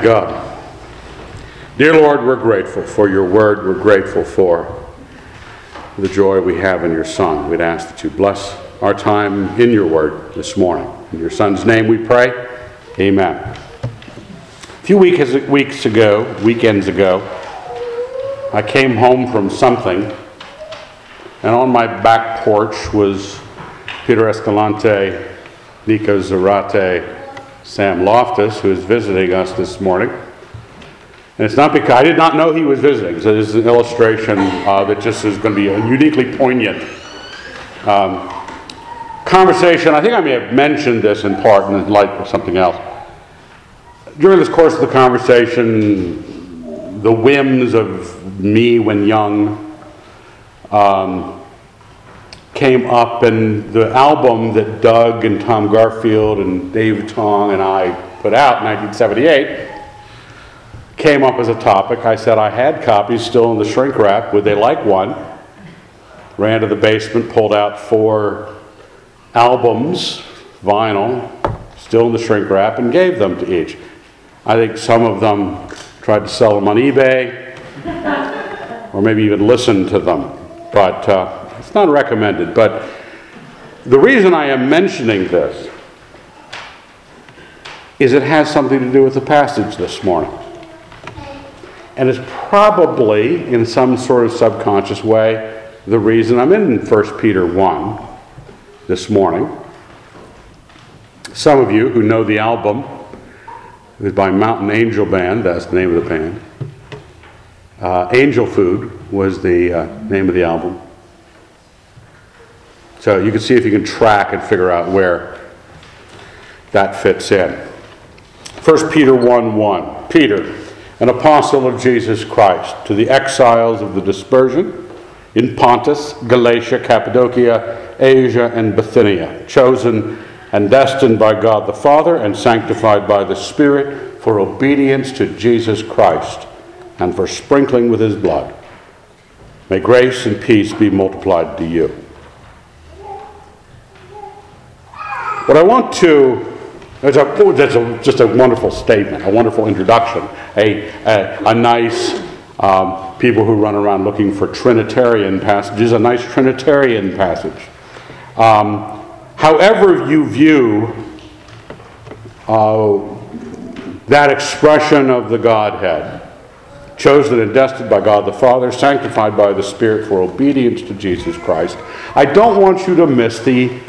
God. Dear Lord, we're grateful for your word. We're grateful for the joy we have in your Son. We'd ask that you bless our time in your word this morning. In your Son's name we pray. Amen. A few weeks, weeks ago, weekends ago, I came home from something, and on my back porch was Peter Escalante, Nico Zarate, Sam Loftus, who is visiting us this morning. And it's not because I did not know he was visiting, so this is an illustration uh, that just is going to be a uniquely poignant um, conversation. I think I may have mentioned this in part in light of something else. During this course of the conversation, the whims of me when young um, came up, and the album that Doug and Tom Garfield and Dave Tong and I put out in 1978 came up as a topic. I said I had copies still in the shrink wrap. Would they like one? Ran to the basement, pulled out four albums, vinyl, still in the shrink wrap, and gave them to each. I think some of them tried to sell them on eBay, or maybe even listened to them. But uh, it's not recommended, but the reason I am mentioning this is it has something to do with the passage this morning. And it's probably, in some sort of subconscious way, the reason I'm in 1 Peter 1 this morning. Some of you who know the album is by Mountain Angel Band, that's the name of the band. Uh, Angel Food was the uh, name of the album. So you can see if you can track and figure out where that fits in. 1 Peter 1 1. Peter, an apostle of Jesus Christ, to the exiles of the dispersion in Pontus, Galatia, Cappadocia, Asia, and Bithynia, chosen and destined by God the Father and sanctified by the Spirit for obedience to Jesus Christ and for sprinkling with his blood. May grace and peace be multiplied to you. What I want to, that's, a, that's a, just a wonderful statement, a wonderful introduction, a, a, a nice, um, people who run around looking for Trinitarian passages, a nice Trinitarian passage. Um, however, you view uh, that expression of the Godhead, chosen and destined by God the Father, sanctified by the Spirit for obedience to Jesus Christ, I don't want you to miss the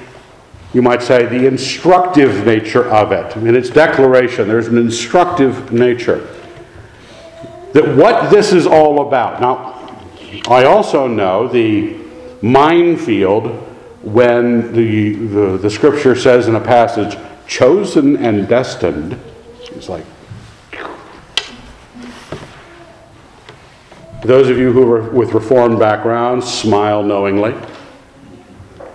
you might say, the instructive nature of it. In its declaration, there's an instructive nature. That what this is all about. Now, I also know the minefield when the, the, the scripture says in a passage, chosen and destined. It's like, those of you who are with Reformed backgrounds smile knowingly.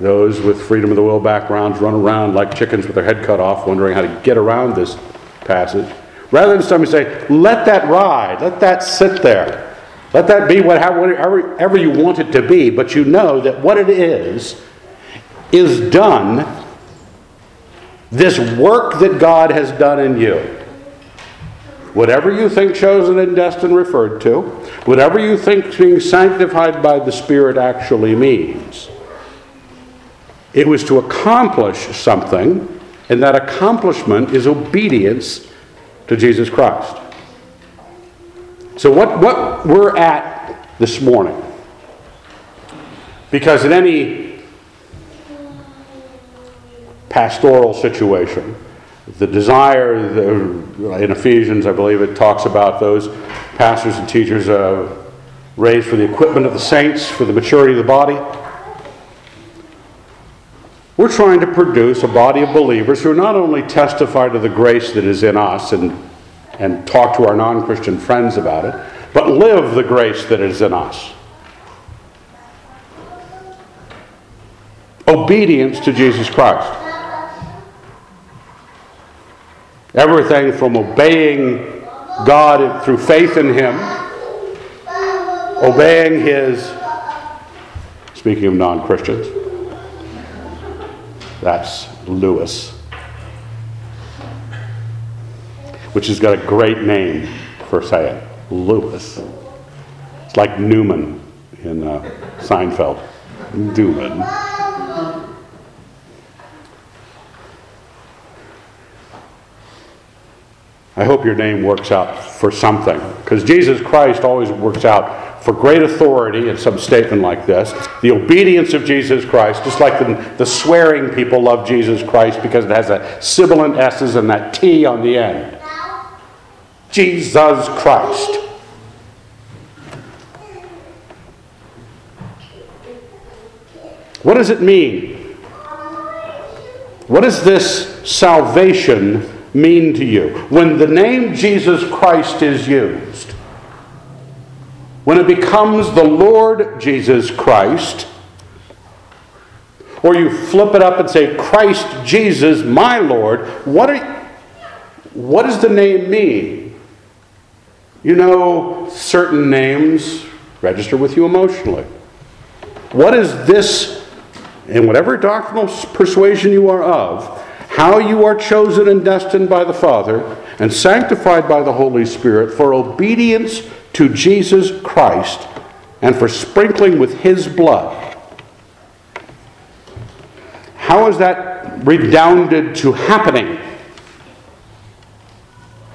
Those with freedom of the will backgrounds run around like chickens with their head cut off, wondering how to get around this passage. Rather than somebody say, let that ride, let that sit there, let that be whatever you want it to be, but you know that what it is, is done, this work that God has done in you. Whatever you think chosen and destined referred to, whatever you think being sanctified by the Spirit actually means it was to accomplish something, and that accomplishment is obedience to Jesus Christ. So, what, what we're at this morning, because in any pastoral situation, the desire the, in Ephesians, I believe it talks about those pastors and teachers uh, raised for the equipment of the saints, for the maturity of the body. We're trying to produce a body of believers who not only testify to the grace that is in us and, and talk to our non Christian friends about it, but live the grace that is in us. Obedience to Jesus Christ. Everything from obeying God through faith in Him, obeying His, speaking of non Christians, that's Lewis. which has got a great name for saying Lewis. It's like Newman in uh, Seinfeld. Newman. I hope your name works out for something. Because Jesus Christ always works out for great authority in some statement like this. The obedience of Jesus Christ, just like the, the swearing people love Jesus Christ because it has a sibilant S's and that T on the end. Jesus Christ. What does it mean? What does this salvation mean to you? When the name Jesus Christ is used, when it becomes the Lord Jesus Christ, or you flip it up and say, Christ Jesus, my Lord, what, are, what does the name mean? You know, certain names register with you emotionally. What is this, in whatever doctrinal persuasion you are of, how you are chosen and destined by the Father and sanctified by the Holy Spirit for obedience to Jesus Christ and for sprinkling with His blood. How is that redounded to happening?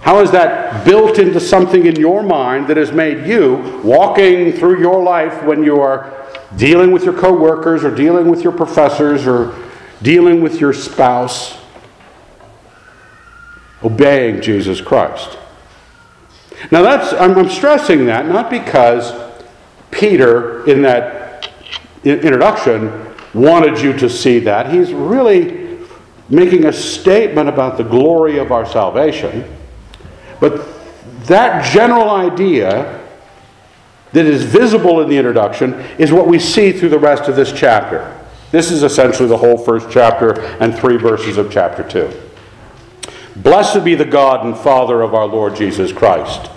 How is that built into something in your mind that has made you walking through your life when you are dealing with your coworkers or dealing with your professors or dealing with your spouse? obeying Jesus Christ. Now, that's, I'm, I'm stressing that not because Peter, in that introduction, wanted you to see that. He's really making a statement about the glory of our salvation. But that general idea that is visible in the introduction is what we see through the rest of this chapter. This is essentially the whole first chapter and three verses of chapter 2. Blessed be the God and Father of our Lord Jesus Christ.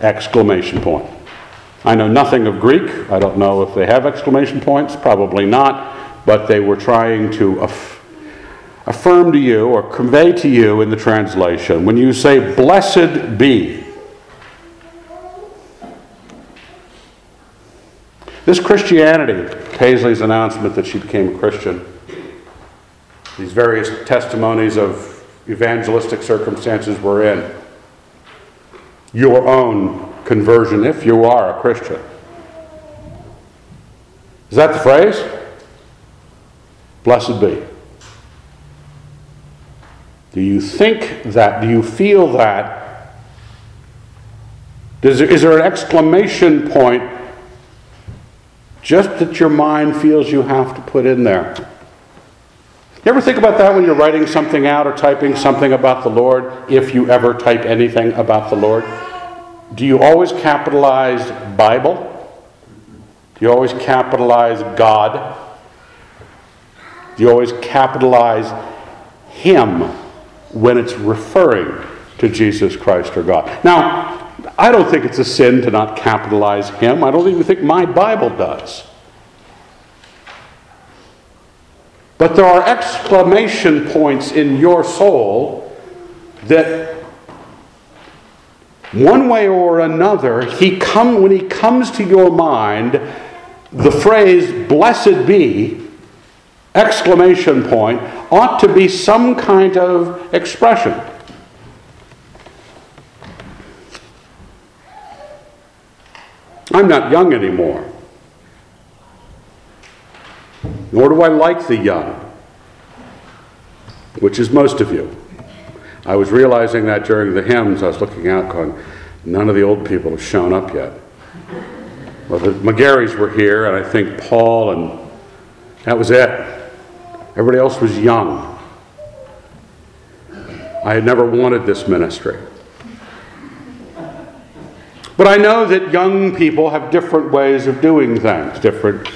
Exclamation point. I know nothing of Greek. I don't know if they have exclamation points. Probably not. But they were trying to aff- affirm to you or convey to you in the translation when you say, Blessed be. This Christianity, Paisley's announcement that she became a Christian, these various testimonies of evangelistic circumstances we're in, your own conversion if you are a Christian. Is that the phrase? Blessed be. Do you think that? Do you feel that? Does there, is there an exclamation point just that your mind feels you have to put in there? You ever think about that when you're writing something out or typing something about the Lord, if you ever type anything about the Lord? Do you always capitalize Bible? Do you always capitalize God? Do you always capitalize Him when it's referring to Jesus Christ or God? Now, I don't think it's a sin to not capitalize Him. I don't even think my Bible does. But there are exclamation points in your soul that one way or another, he come, when he comes to your mind, the phrase blessed be, exclamation point, ought to be some kind of expression. I'm not young anymore nor do I like the young, which is most of you. I was realizing that during the hymns, I was looking out going, none of the old people have shown up yet. Well, the McGarrys were here, and I think Paul, and that was it. Everybody else was young. I had never wanted this ministry. But I know that young people have different ways of doing things, different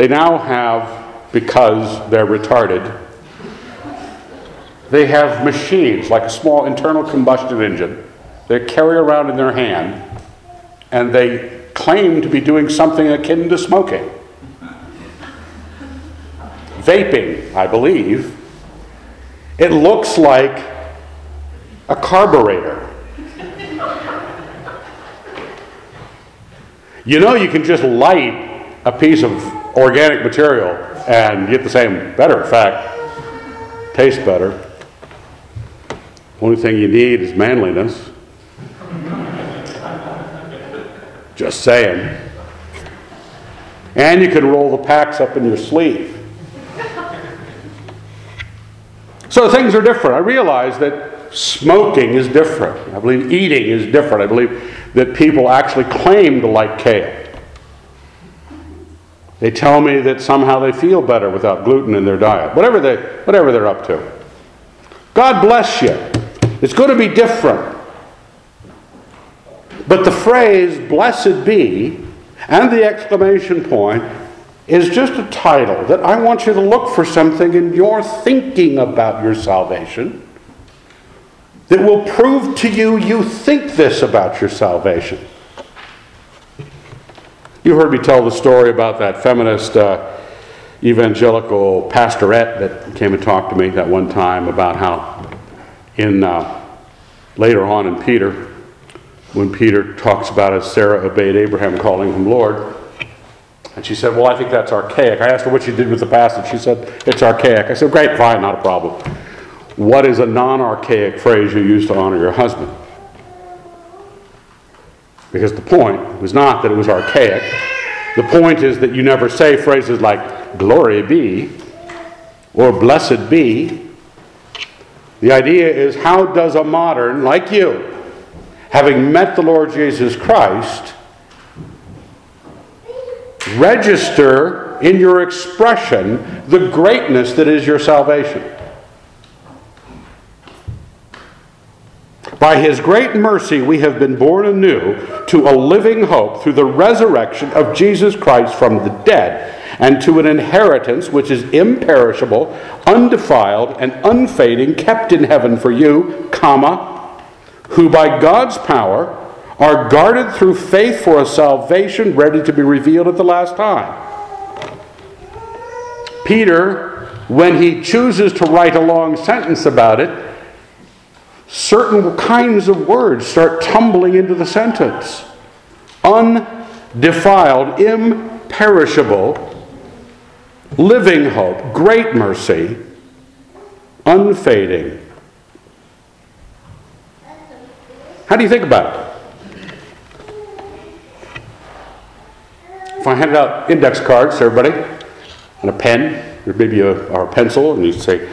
they now have, because they're retarded, they have machines like a small internal combustion engine they carry around in their hand and they claim to be doing something akin to smoking. Vaping, I believe. It looks like a carburetor. you know, you can just light a piece of organic material and get the same better effect, taste better. Only thing you need is manliness. Just saying. And you can roll the packs up in your sleeve. So things are different. I realize that smoking is different. I believe eating is different. I believe that people actually claim to like kale. They tell me that somehow they feel better without gluten in their diet. Whatever, they, whatever they're up to. God bless you. It's going to be different. But the phrase, blessed be, and the exclamation point is just a title that I want you to look for something in your thinking about your salvation that will prove to you you think this about your salvation. You heard me tell the story about that feminist uh, evangelical pastorette that came and talked to me that one time about how in uh, later on in Peter, when Peter talks about as Sarah obeyed Abraham calling him Lord, and she said, Well, I think that's archaic. I asked her what she did with the passage. She said, It's archaic. I said, Great, fine, not a problem. What is a non archaic phrase you use to honor your husband? Because the point was not that it was archaic. The point is that you never say phrases like, Glory be, or Blessed be. The idea is, how does a modern like you, having met the Lord Jesus Christ, register in your expression the greatness that is your salvation. By his great mercy, we have been born anew to a living hope through the resurrection of Jesus Christ from the dead, and to an inheritance which is imperishable, undefiled, and unfading, kept in heaven for you, comma, who by God's power are guarded through faith for a salvation ready to be revealed at the last time. Peter, when he chooses to write a long sentence about it, certain kinds of words start tumbling into the sentence. Undefiled, imperishable, living hope, great mercy, unfading. How do you think about it? If I handed out index cards to everybody and a pen, or maybe a, or a pencil, and you say,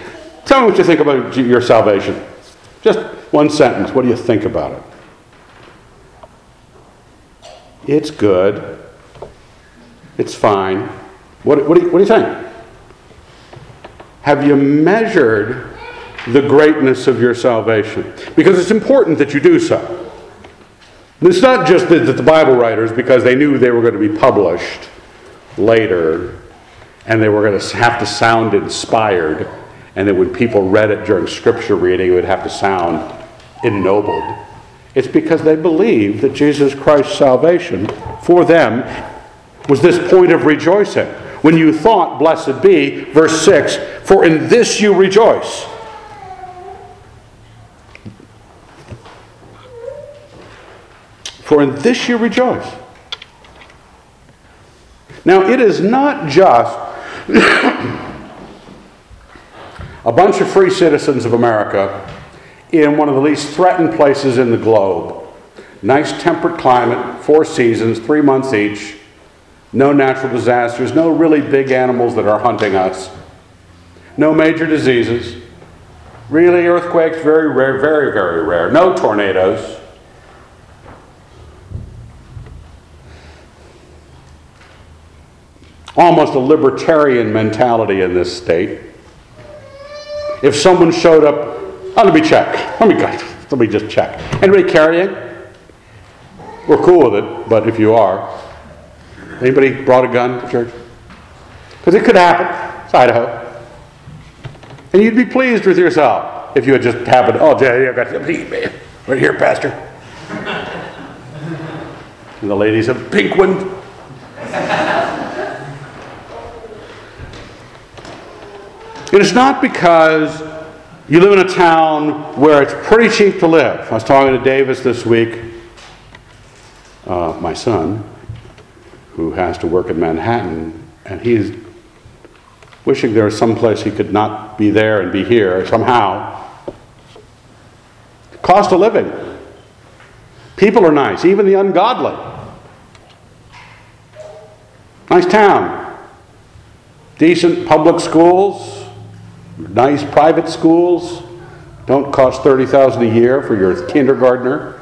Tell me what you think about your salvation. Just one sentence. What do you think about it? It's good. It's fine. What, what, do you, what do you think? Have you measured the greatness of your salvation? Because it's important that you do so. It's not just that the Bible writers, because they knew they were going to be published later and they were going to have to sound inspired, and that when people read it during scripture reading, it would have to sound ennobled. It's because they believed that Jesus Christ's salvation for them was this point of rejoicing. When you thought, blessed be, verse 6, for in this you rejoice. for in this you rejoice. Now, it is not just a bunch of free citizens of America in one of the least threatened places in the globe. Nice temperate climate, four seasons, three months each, no natural disasters, no really big animals that are hunting us, no major diseases, really earthquakes, very rare, very, very rare, no tornadoes. almost a libertarian mentality in this state. If someone showed up, oh, let me check. Let me, let me just check. Anybody carrying? We're cool with it, but if you are, anybody brought a gun to church? Because it could happen. It's Idaho. And you'd be pleased with yourself if you had just happened, oh, Jay, I got man. Right here, Pastor. and the ladies of pink one. It is not because You live in a town where it's pretty cheap to live. I was talking to Davis this week, uh, my son, who has to work in Manhattan, and he's wishing there was some place he could not be there and be here somehow. Cost of living. People are nice, even the ungodly. Nice town. Decent public schools, nice private schools. Don't cost 30000 a year for your kindergartner.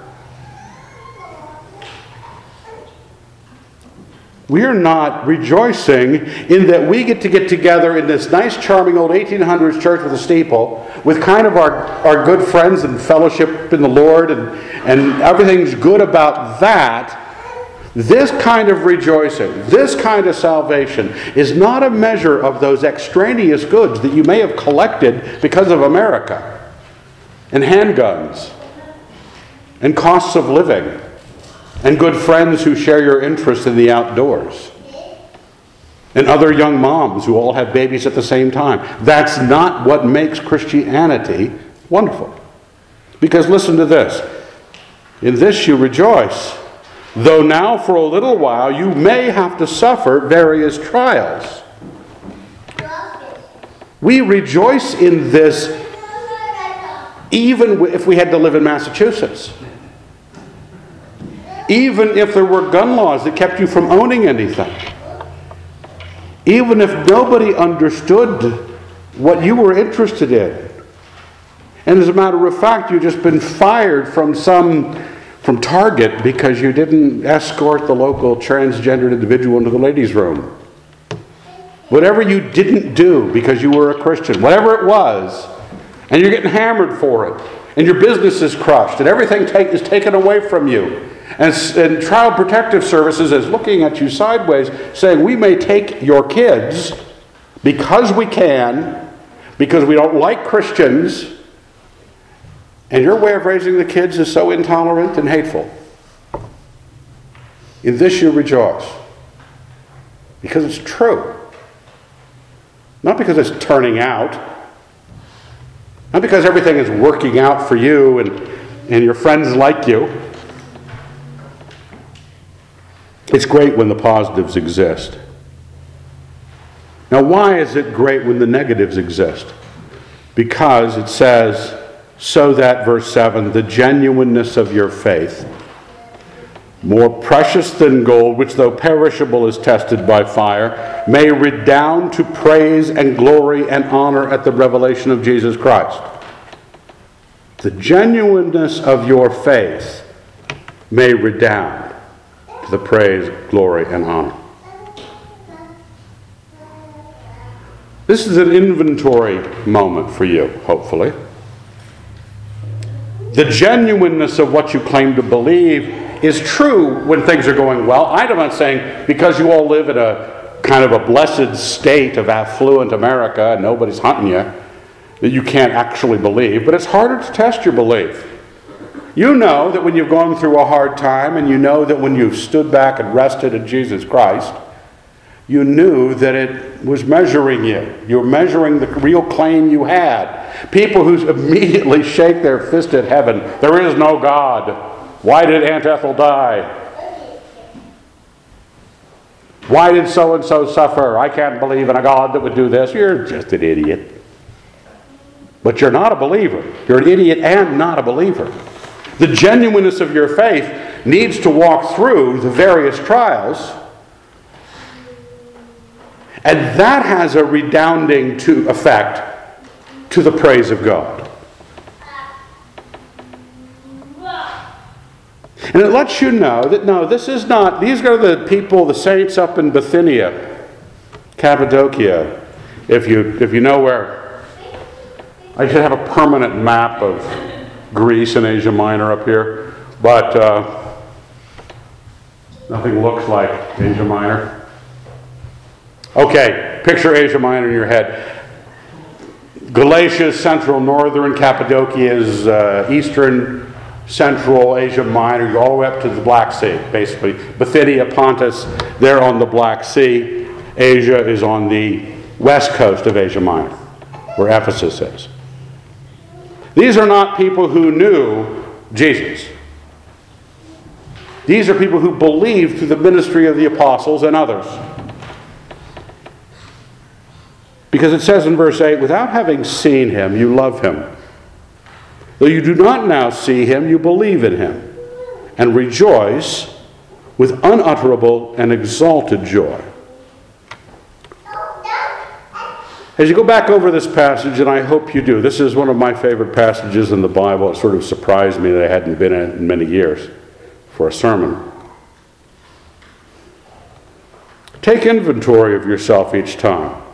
We're not rejoicing in that we get to get together in this nice charming old 1800s church with a steeple with kind of our, our good friends and fellowship in the lord and, and everything's good about that this kind of rejoicing, this kind of salvation, is not a measure of those extraneous goods that you may have collected because of America, and handguns, and costs of living, and good friends who share your interest in the outdoors, and other young moms who all have babies at the same time. That's not what makes Christianity wonderful. Because listen to this. In this you rejoice though now for a little while you may have to suffer various trials. We rejoice in this even if we had to live in Massachusetts. Even if there were gun laws that kept you from owning anything. Even if nobody understood what you were interested in. And as a matter of fact, you've just been fired from some from Target because you didn't escort the local transgendered individual into the ladies' room. Whatever you didn't do because you were a Christian, whatever it was, and you're getting hammered for it, and your business is crushed, and everything take, is taken away from you. And, and Child Protective Services is looking at you sideways, saying, We may take your kids because we can, because we don't like Christians, and your way of raising the kids is so intolerant and hateful. In this you rejoice. Because it's true. Not because it's turning out. Not because everything is working out for you and, and your friends like you. It's great when the positives exist. Now, why is it great when the negatives exist? Because it says, so that, verse 7, the genuineness of your faith, more precious than gold, which though perishable is tested by fire, may redound to praise and glory and honor at the revelation of Jesus Christ. The genuineness of your faith may redound to the praise, glory, and honor. This is an inventory moment for you, hopefully. The genuineness of what you claim to believe is true when things are going well. I'm not saying because you all live in a kind of a blessed state of affluent America and nobody's hunting you that you can't actually believe, but it's harder to test your belief. You know that when you've gone through a hard time, and you know that when you've stood back and rested in Jesus Christ, you knew that it was measuring you. You were measuring the real claim you had. People who immediately shake their fist at heaven, there is no God. Why did Aunt Ethel die? Why did so and so suffer? I can't believe in a God that would do this. You're just an idiot. But you're not a believer. You're an idiot and not a believer. The genuineness of your faith needs to walk through the various trials and that has a redounding to effect to the praise of God. And it lets you know that no, this is not, these are the people, the saints up in Bithynia, Cappadocia. If you, if you know where, I should have a permanent map of Greece and Asia Minor up here, but uh, nothing looks like Asia Minor. Okay, picture Asia Minor in your head. Galatia is central, northern, Cappadocia is uh, eastern, central Asia Minor, all the way up to the Black Sea, basically. Bithynia, Pontus, they're on the Black Sea. Asia is on the west coast of Asia Minor, where Ephesus is. These are not people who knew Jesus. These are people who believed through the ministry of the apostles and others. Because it says in verse 8, without having seen him, you love him. Though you do not now see him, you believe in him and rejoice with unutterable and exalted joy. As you go back over this passage, and I hope you do, this is one of my favorite passages in the Bible. It sort of surprised me that I hadn't been in it in many years for a sermon. Take inventory of yourself each time.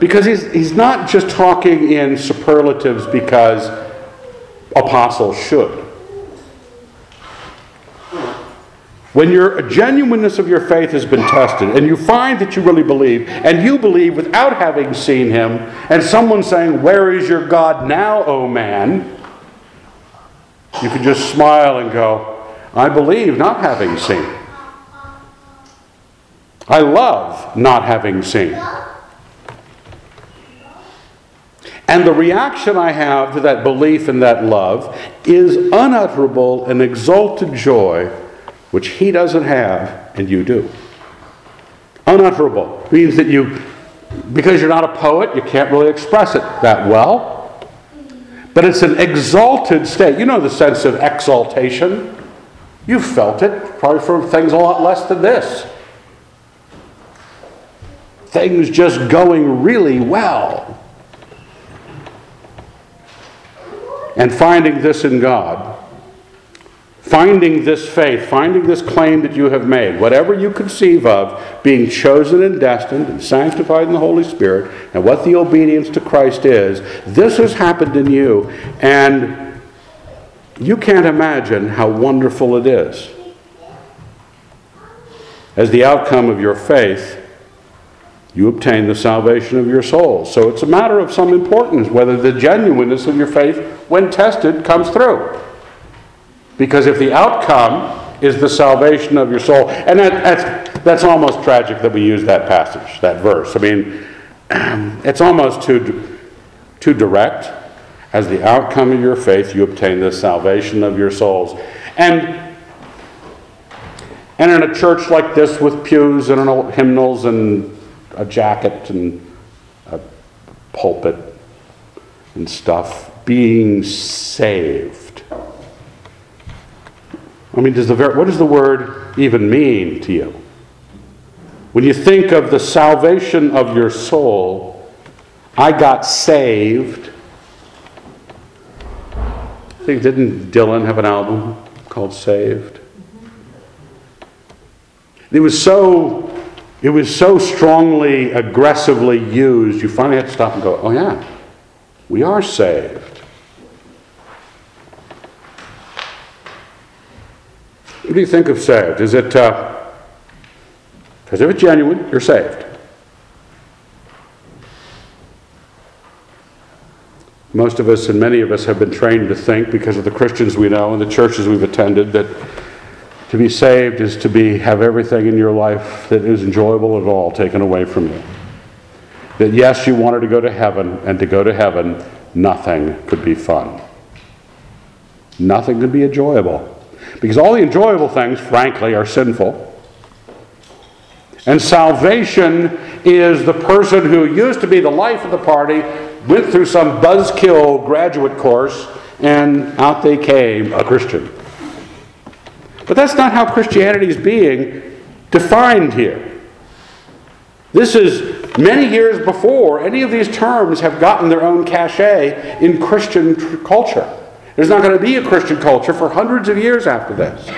Because he's, he's not just talking in superlatives because apostles should. When your genuineness of your faith has been tested and you find that you really believe, and you believe without having seen him, and someone saying, Where is your God now, O man? You can just smile and go, I believe not having seen. I love not having seen. And the reaction I have to that belief and that love is unutterable and exalted joy, which he doesn't have and you do. Unutterable means that you, because you're not a poet, you can't really express it that well. But it's an exalted state. You know the sense of exaltation. You've felt it, probably for things a lot less than this. Things just going really well. And finding this in God, finding this faith, finding this claim that you have made, whatever you conceive of, being chosen and destined and sanctified in the Holy Spirit, and what the obedience to Christ is, this has happened in you, and you can't imagine how wonderful it is. As the outcome of your faith, you obtain the salvation of your soul. So it's a matter of some importance whether the genuineness of your faith, when tested, comes through. Because if the outcome is the salvation of your soul, and that, that's, that's almost tragic that we use that passage, that verse. I mean, it's almost too, too direct. As the outcome of your faith, you obtain the salvation of your souls. And and in a church like this with pews and hymnals and a jacket and a pulpit and stuff, being saved. I mean, does the what does the word even mean to you? When you think of the salvation of your soul, I got saved. I think didn't Dylan have an album called Saved? It was so it was so strongly, aggressively used, you finally had to stop and go, oh, yeah, we are saved. What do you think of saved? Is it, uh, because if it's genuine, you're saved. Most of us and many of us have been trained to think, because of the Christians we know and the churches we've attended, that to be saved is to be have everything in your life that is enjoyable at all taken away from you. That yes, you wanted to go to heaven, and to go to heaven, nothing could be fun. Nothing could be enjoyable. Because all the enjoyable things, frankly, are sinful. And salvation is the person who used to be the life of the party, went through some buzzkill graduate course, and out they came a Christian. But that's not how Christianity is being defined here. This is many years before any of these terms have gotten their own cachet in Christian tr- culture. There's not going to be a Christian culture for hundreds of years after this.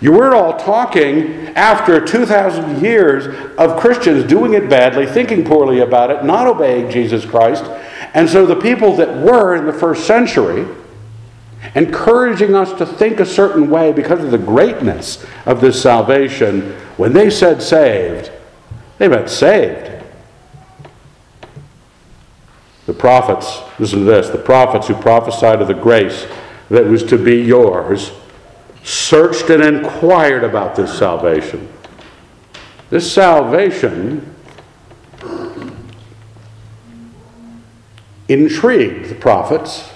You were all talking after 2,000 years of Christians doing it badly, thinking poorly about it, not obeying Jesus Christ. And so the people that were in the first century, encouraging us to think a certain way because of the greatness of this salvation. When they said saved, they meant saved. The prophets, listen to this the prophets who prophesied of the grace that was to be yours searched and inquired about this salvation. This salvation intrigued the prophets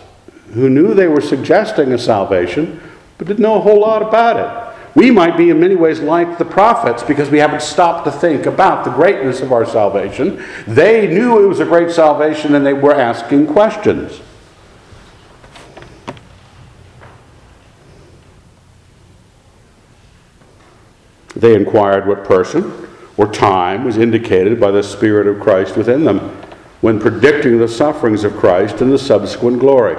who knew they were suggesting a salvation, but didn't know a whole lot about it. We might be in many ways like the prophets because we haven't stopped to think about the greatness of our salvation. They knew it was a great salvation and they were asking questions. They inquired what person or time was indicated by the Spirit of Christ within them when predicting the sufferings of Christ and the subsequent glory.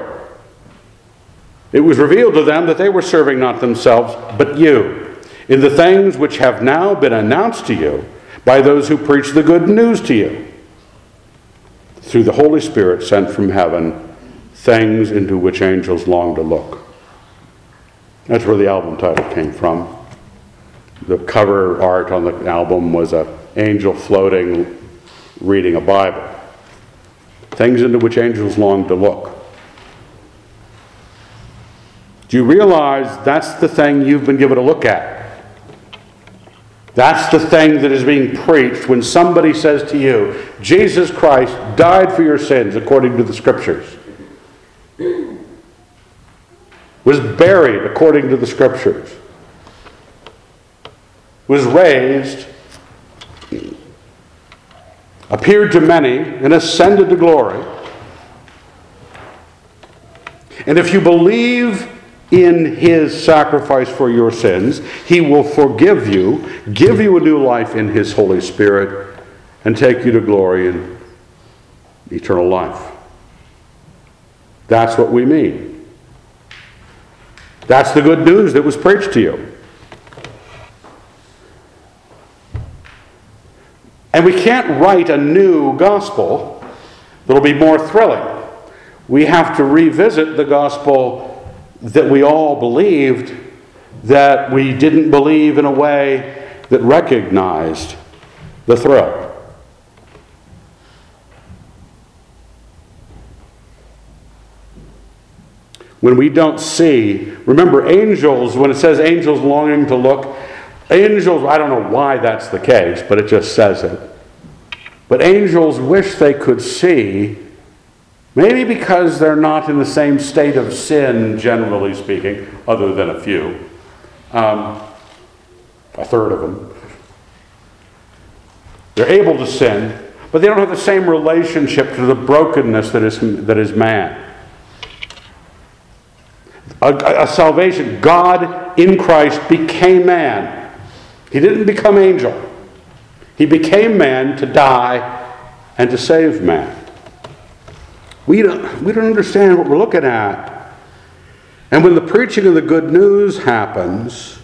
It was revealed to them that they were serving not themselves, but you, in the things which have now been announced to you by those who preach the good news to you. Through the Holy Spirit sent from heaven, things into which angels long to look. That's where the album title came from. The cover art on the album was an angel floating, reading a Bible. Things into which angels long to look. Do you realize that's the thing you've been given a look at? That's the thing that is being preached when somebody says to you, Jesus Christ died for your sins according to the Scriptures, was buried according to the Scriptures, was raised, appeared to many, and ascended to glory. And if you believe in his sacrifice for your sins. He will forgive you, give you a new life in his Holy Spirit, and take you to glory and eternal life. That's what we mean. That's the good news that was preached to you. And we can't write a new gospel that'll be more thrilling. We have to revisit the gospel that we all believed that we didn't believe in a way that recognized the thrill. When we don't see, remember, angels, when it says angels longing to look, angels, I don't know why that's the case, but it just says it. But angels wish they could see Maybe because they're not in the same state of sin, generally speaking, other than a few. Um, a third of them. They're able to sin, but they don't have the same relationship to the brokenness that is, that is man. A, a, salvation, God in Christ became man. He didn't become angel. He became man to die and to save man. We don't, we don't understand what we're looking at. And when the preaching of the good news happens,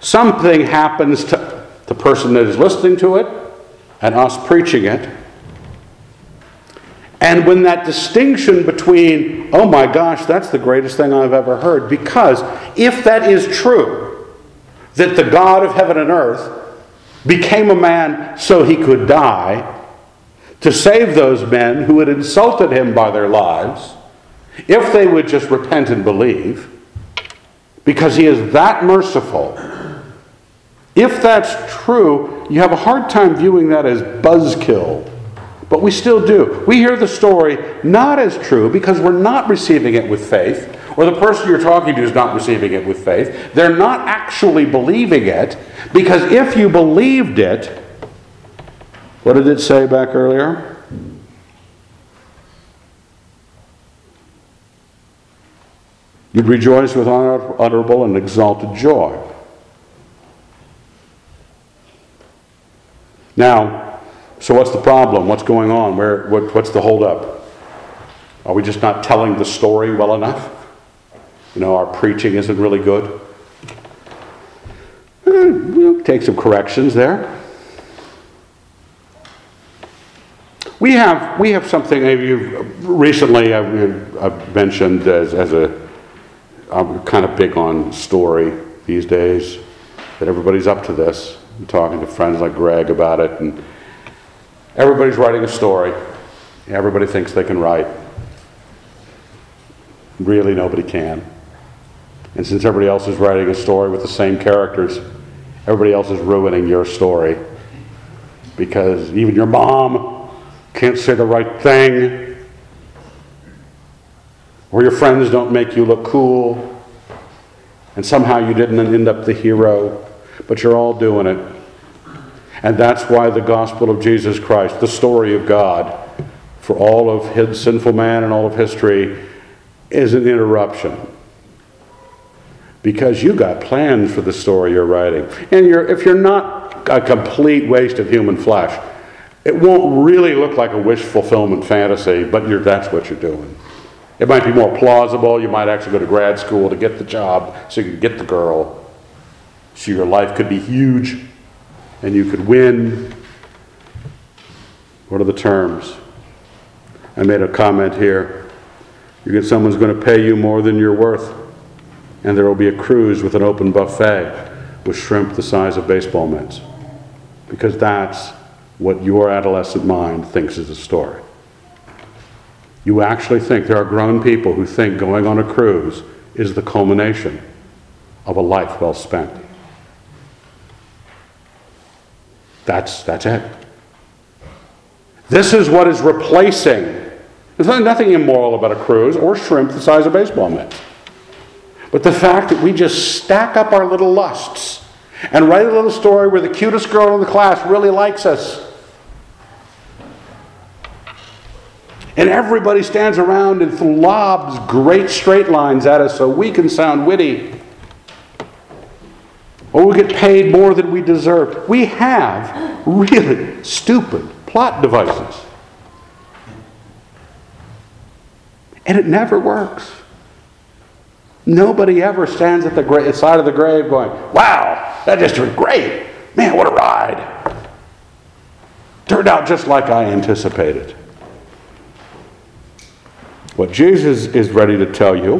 something happens to the person that is listening to it and us preaching it. And when that distinction between, oh my gosh, that's the greatest thing I've ever heard, because if that is true, that the God of heaven and earth became a man so he could die, to save those men who had insulted him by their lives, if they would just repent and believe, because he is that merciful. If that's true, you have a hard time viewing that as buzzkill. But we still do. We hear the story not as true because we're not receiving it with faith, or the person you're talking to is not receiving it with faith. They're not actually believing it because if you believed it, what did it say back earlier? You'd rejoice with unutterable and exalted joy. Now, so what's the problem? What's going on? Where, what, what's the holdup? Are we just not telling the story well enough? You know, our preaching isn't really good. Eh, we'll take some corrections there. We have, we have something uh, you've, uh, recently uh, I've, I've mentioned as, as a, I'm kind of big on story these days, that everybody's up to this. I'm talking to friends like Greg about it, and everybody's writing a story. Everybody thinks they can write. Really, nobody can. And since everybody else is writing a story with the same characters, everybody else is ruining your story. Because even your mom can't say the right thing, or your friends don't make you look cool, and somehow you didn't end up the hero, but you're all doing it. And that's why the gospel of Jesus Christ, the story of God, for all of his sinful man and all of history, is an interruption. Because you got plans for the story you're writing. And you're, if you're not a complete waste of human flesh, it won't really look like a wish fulfillment fantasy, but that's what you're doing. It might be more plausible. You might actually go to grad school to get the job so you can get the girl. So your life could be huge and you could win. What are the terms? I made a comment here. You get someone's going to pay you more than you're worth, and there will be a cruise with an open buffet with shrimp the size of baseball mitts. Because that's what your adolescent mind thinks is a story. You actually think there are grown people who think going on a cruise is the culmination of a life well spent. That's, that's it. This is what is replacing. There's nothing immoral about a cruise or shrimp the size of a baseball mitts. But the fact that we just stack up our little lusts and write a little story where the cutest girl in the class really likes us. And everybody stands around and lobs great straight lines at us so we can sound witty. Or we get paid more than we deserve. We have really stupid plot devices. And it never works. Nobody ever stands at the gra- side of the grave going, Wow, that just was great. Man, what a ride. Turned out just like I anticipated. What Jesus is ready to tell you,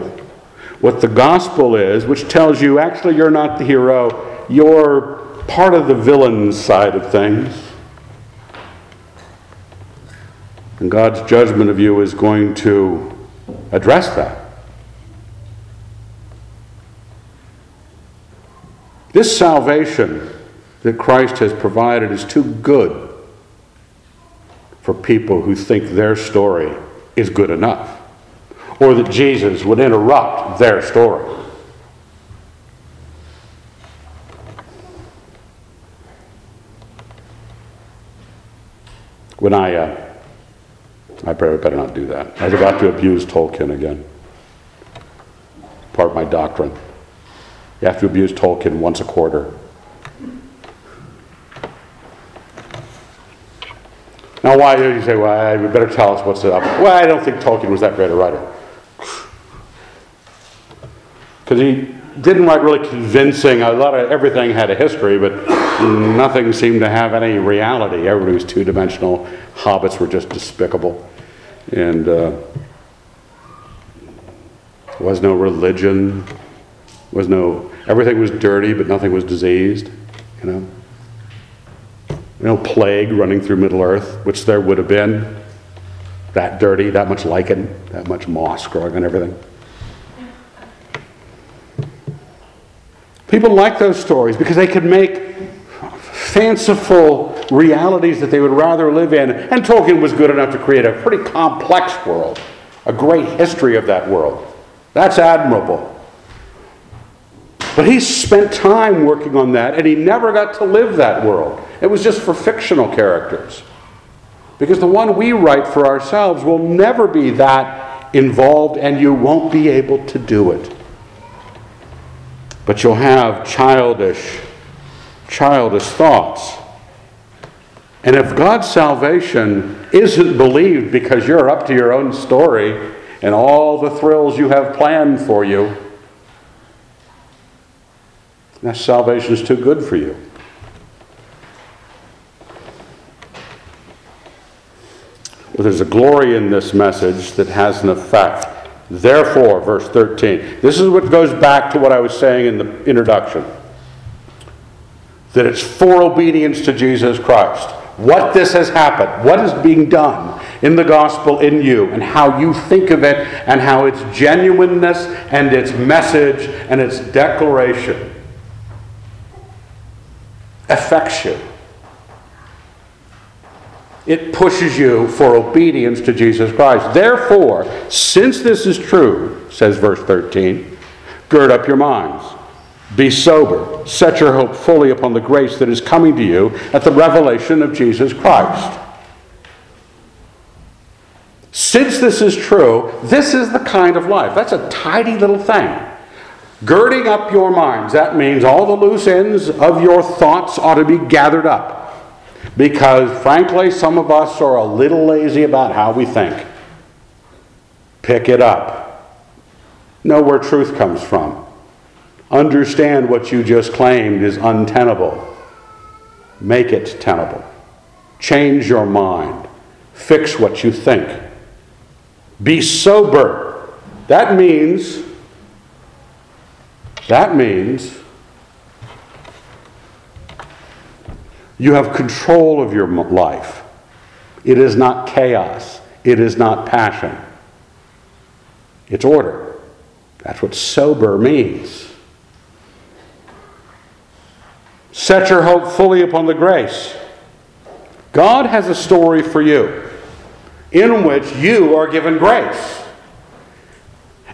what the gospel is, which tells you actually you're not the hero, you're part of the villain side of things. And God's judgment of you is going to address that. This salvation that Christ has provided is too good for people who think their story is good enough, or that Jesus would interrupt their story. When I, uh, I probably better not do that. I was about to abuse Tolkien again. Part of my doctrine. You have to abuse Tolkien once a quarter. Now, why do you say, well, you better tell us what's up? Well, I don't think Tolkien was that great a writer. Because he didn't write really convincing, a lot of everything had a history, but nothing seemed to have any reality. Everybody was two dimensional. Hobbits were just despicable. And uh, was no religion, was no Everything was dirty, but nothing was diseased, you know. No plague running through Middle Earth, which there would have been. That dirty, that much lichen, that much moss growing on everything. People like those stories because they could make fanciful realities that they would rather live in. And Tolkien was good enough to create a pretty complex world, a great history of that world. That's admirable. But he spent time working on that, and he never got to live that world. It was just for fictional characters. Because the one we write for ourselves will never be that involved, and you won't be able to do it. But you'll have childish, childish thoughts. And if God's salvation isn't believed because you're up to your own story and all the thrills you have planned for you, that salvation is too good for you. Well, there's a glory in this message that has an effect. Therefore, verse 13, this is what goes back to what I was saying in the introduction that it's for obedience to Jesus Christ. What this has happened, what is being done in the gospel in you, and how you think of it, and how its genuineness and its message and its declaration affects you. It pushes you for obedience to Jesus Christ. Therefore, since this is true, says verse 13, gird up your minds. Be sober. Set your hope fully upon the grace that is coming to you at the revelation of Jesus Christ. Since this is true, this is the kind of life. That's a tidy little thing. Girding up your minds, that means all the loose ends of your thoughts ought to be gathered up. Because, frankly, some of us are a little lazy about how we think. Pick it up. Know where truth comes from. Understand what you just claimed is untenable. Make it tenable. Change your mind. Fix what you think. Be sober. That means, that means You have control of your life. It is not chaos. It is not passion. It's order. That's what sober means. Set your hope fully upon the grace. God has a story for you in which you are given grace.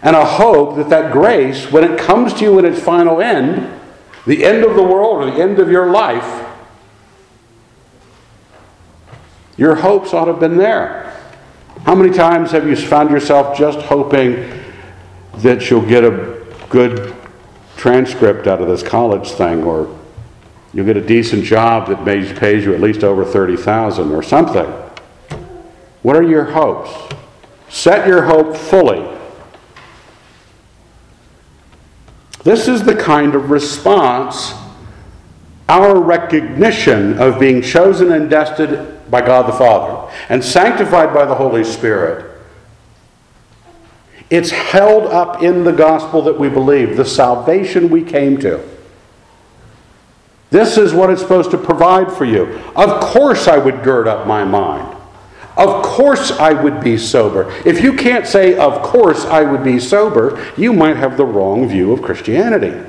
And a hope that that grace, when it comes to you in its final end, the end of the world or the end of your life, Your hopes ought to have been there. How many times have you found yourself just hoping that you'll get a good transcript out of this college thing or you'll get a decent job that pays you at least over 30,000 or something? What are your hopes? Set your hope fully. This is the kind of response our recognition of being chosen and destined by God the Father and sanctified by the Holy Spirit. It's held up in the gospel that we believe, the salvation we came to. This is what it's supposed to provide for you. Of course, I would gird up my mind. Of course, I would be sober. If you can't say, Of course, I would be sober, you might have the wrong view of Christianity.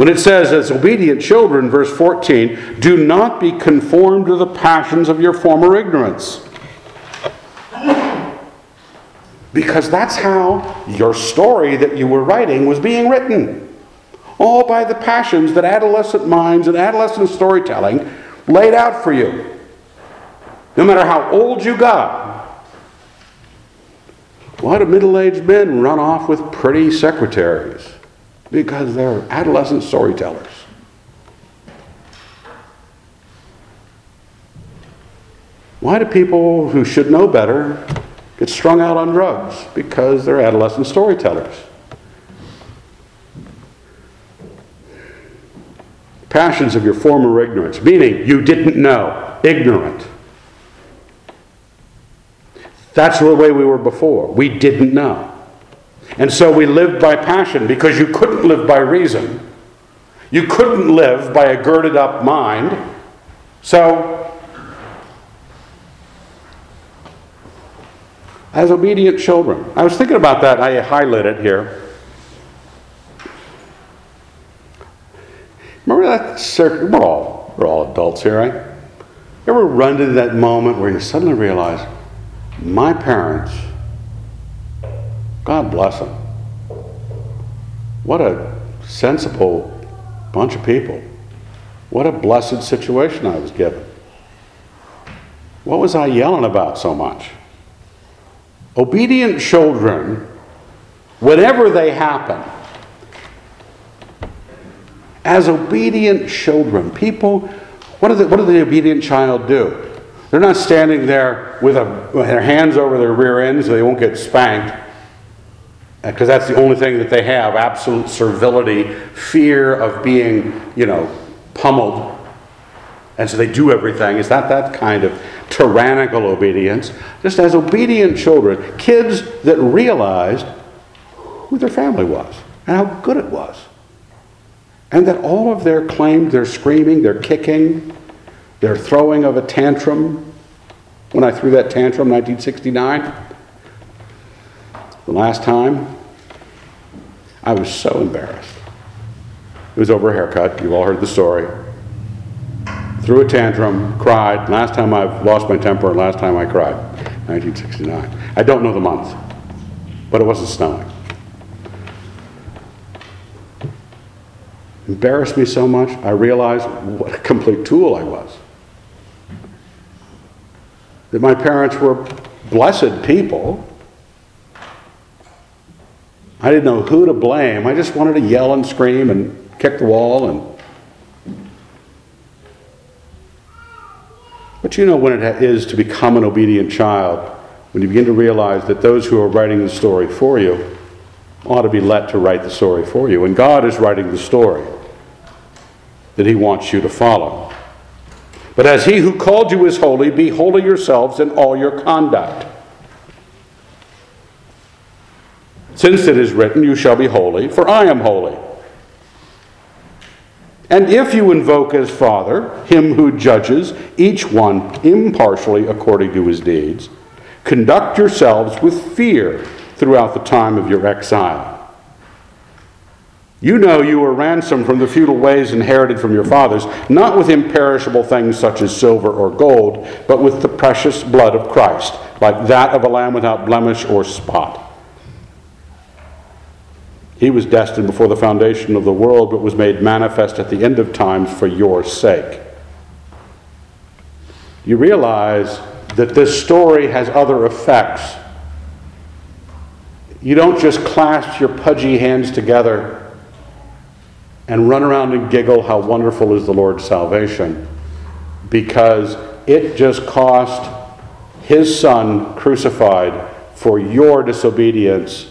When it says, as obedient children, verse 14, do not be conformed to the passions of your former ignorance. Because that's how your story that you were writing was being written. All by the passions that adolescent minds and adolescent storytelling laid out for you. No matter how old you got. Why do middle aged men run off with pretty secretaries? Because they're adolescent storytellers. Why do people who should know better get strung out on drugs? Because they're adolescent storytellers. Passions of your former ignorance, meaning you didn't know, ignorant. That's the way we were before. We didn't know. And so we lived by passion because you couldn't live by reason. You couldn't live by a girded up mind. So, as obedient children, I was thinking about that. I highlight it here. Remember that circuit? We're all, we're all adults here, right? Ever run into that moment where you suddenly realize, my parents God bless them. What a sensible bunch of people. What a blessed situation I was given. What was I yelling about so much? Obedient children, whenever they happen, as obedient children, people, what, the, what does the obedient child do? They're not standing there with, a, their hands over their rear ends so they won't get spanked Uh, because that's the only thing that they have absolute servility, fear of being, you know, pummeled. And so they do everything. Is that that kind of tyrannical obedience? Just as obedient children, kids that realized who their family was and how good it was. And that all of their claims, their screaming, their kicking, their throwing of a tantrum, when I threw that tantrum in 1969, the last time, I was so embarrassed. It was over a haircut. You've all heard the story. threw a tantrum, cried. Last time I've lost my temper and last time I cried, 1969. I don't know the month, but it wasn't snowing. Embarrassed me so much, I realized what a complete tool I was. That my parents were blessed people. I didn't know who to blame. I just wanted to yell and scream and kick the wall and But you know when it is to become an obedient child, when you begin to realize that those who are writing the story for you ought to be let to write the story for you. And God is writing the story that He wants you to follow. But as He who called you is holy, be holy yourselves in all your conduct. Since it is written, You shall be holy, for I am holy. And if you invoke as Father him who judges each one impartially according to his deeds, conduct yourselves with fear throughout the time of your exile. You know you were ransomed from the futile ways inherited from your fathers, not with imperishable things such as silver or gold, but with the precious blood of Christ, like that of a lamb without blemish or spot. He was destined before the foundation of the world, but was made manifest at the end of times for your sake. You realize that this story has other effects. You don't just clasp your pudgy hands together and run around and giggle how wonderful is the Lord's salvation because it just cost his son crucified for your disobedience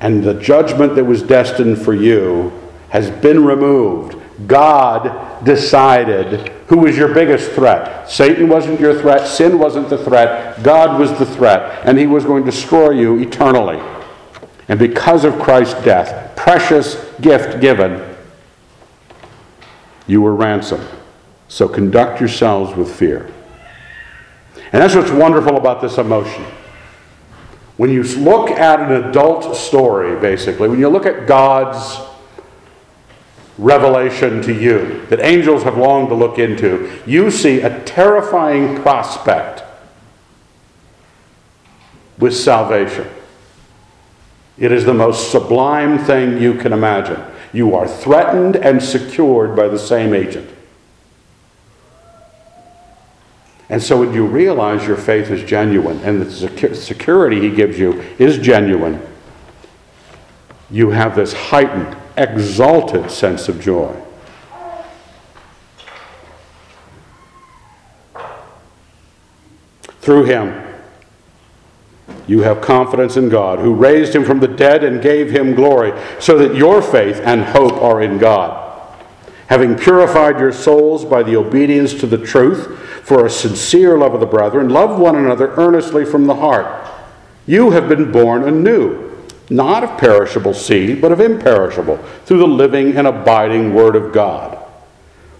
and the judgment that was destined for you has been removed. God decided who was your biggest threat. Satan wasn't your threat, sin wasn't the threat, God was the threat, and he was going to destroy you eternally. And because of Christ's death, precious gift given, you were ransomed. So conduct yourselves with fear. And that's what's wonderful about this emotion. When you look at an adult story, basically, when you look at God's revelation to you that angels have longed to look into, you see a terrifying prospect with salvation. It is the most sublime thing you can imagine. You are threatened and secured by the same agent. And so when you realize your faith is genuine and the security he gives you is genuine, you have this heightened, exalted sense of joy. Through him, you have confidence in God, who raised him from the dead and gave him glory, so that your faith and hope are in God. Having purified your souls by the obedience to the truth, for a sincere love of the brethren, love one another earnestly from the heart. You have been born anew, not of perishable seed, but of imperishable, through the living and abiding Word of God.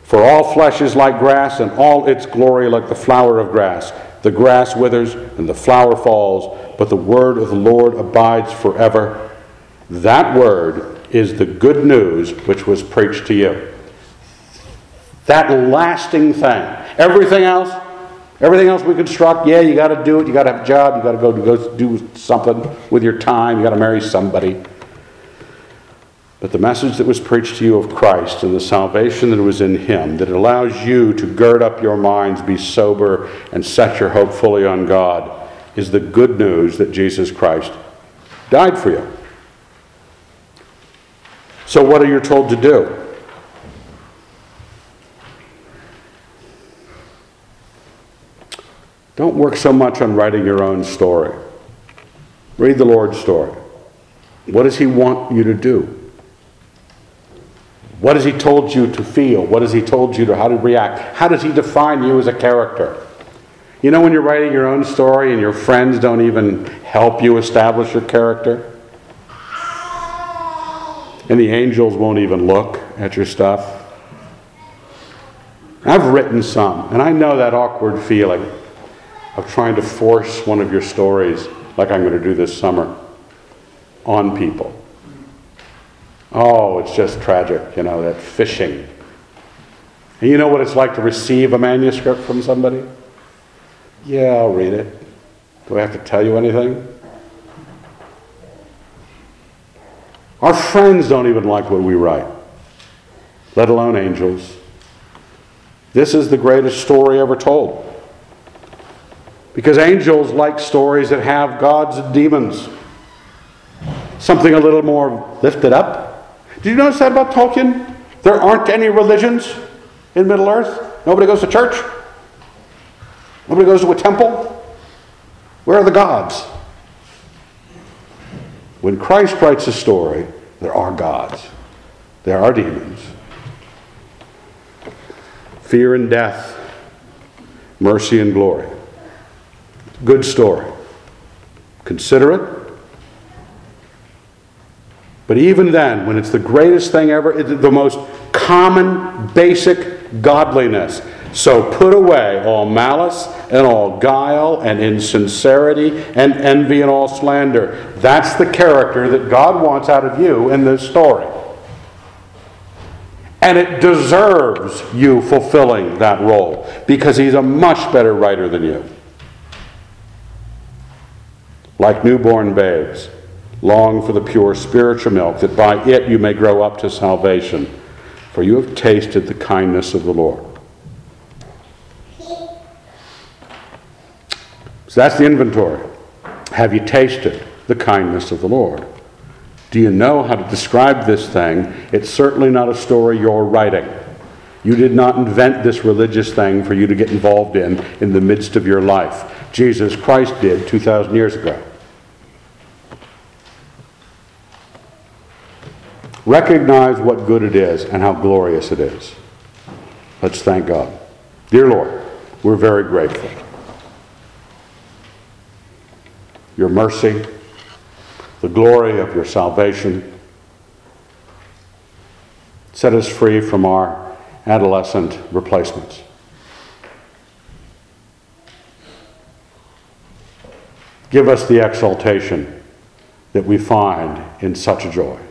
For all flesh is like grass, and all its glory like the flower of grass. The grass withers, and the flower falls, but the word of the Lord abides forever. That word is the good news which was preached to you. That lasting thing Everything else, everything else we construct, yeah, you got to do it. You got to have a job. You got to go, go do something with your time. You got to marry somebody. But the message that was preached to you of Christ and the salvation that was in Him, that allows you to gird up your minds, be sober, and set your hope fully on God, is the good news that Jesus Christ died for you. So, what are you told to do? Don't work so much on writing your own story. Read the Lord's story. What does He want you to do? What has He told you to feel? What has He told you to how to react? How does He define you as a character? You know when you're writing your own story and your friends don't even help you establish your character? And the angels won't even look at your stuff. I've written some, and I know that awkward feeling of trying to force one of your stories, like I'm going to do this summer, on people. Oh, it's just tragic, you know, that fishing. And you know what it's like to receive a manuscript from somebody? Yeah, I'll read it. Do I have to tell you anything? Our friends don't even like what we write, let alone angels. This is the greatest story ever told. Because angels like stories that have gods and demons. Something a little more lifted up. Did you notice that about Tolkien? There aren't any religions in Middle Earth. Nobody goes to church. Nobody goes to a temple. Where are the gods? When Christ writes a story, there are gods, there are demons. Fear and death, mercy and glory. Good story. Consider it. But even then, when it's the greatest thing ever, it's the most common, basic godliness. So put away all malice and all guile and insincerity and envy and all slander. That's the character that God wants out of you in this story. And it deserves you fulfilling that role because He's a much better writer than you. Like newborn babes, long for the pure spiritual milk, that by it you may grow up to salvation. For you have tasted the kindness of the Lord. So that's the inventory. Have you tasted the kindness of the Lord? Do you know how to describe this thing? It's certainly not a story you're writing. You did not invent this religious thing for you to get involved in in the midst of your life. Jesus Christ did 2,000 years ago. Recognize what good it is and how glorious it is. Let's thank God. Dear Lord, we're very grateful. Your mercy, the glory of your salvation, set us free from our adolescent replacements. Give us the exaltation that we find in such a joy.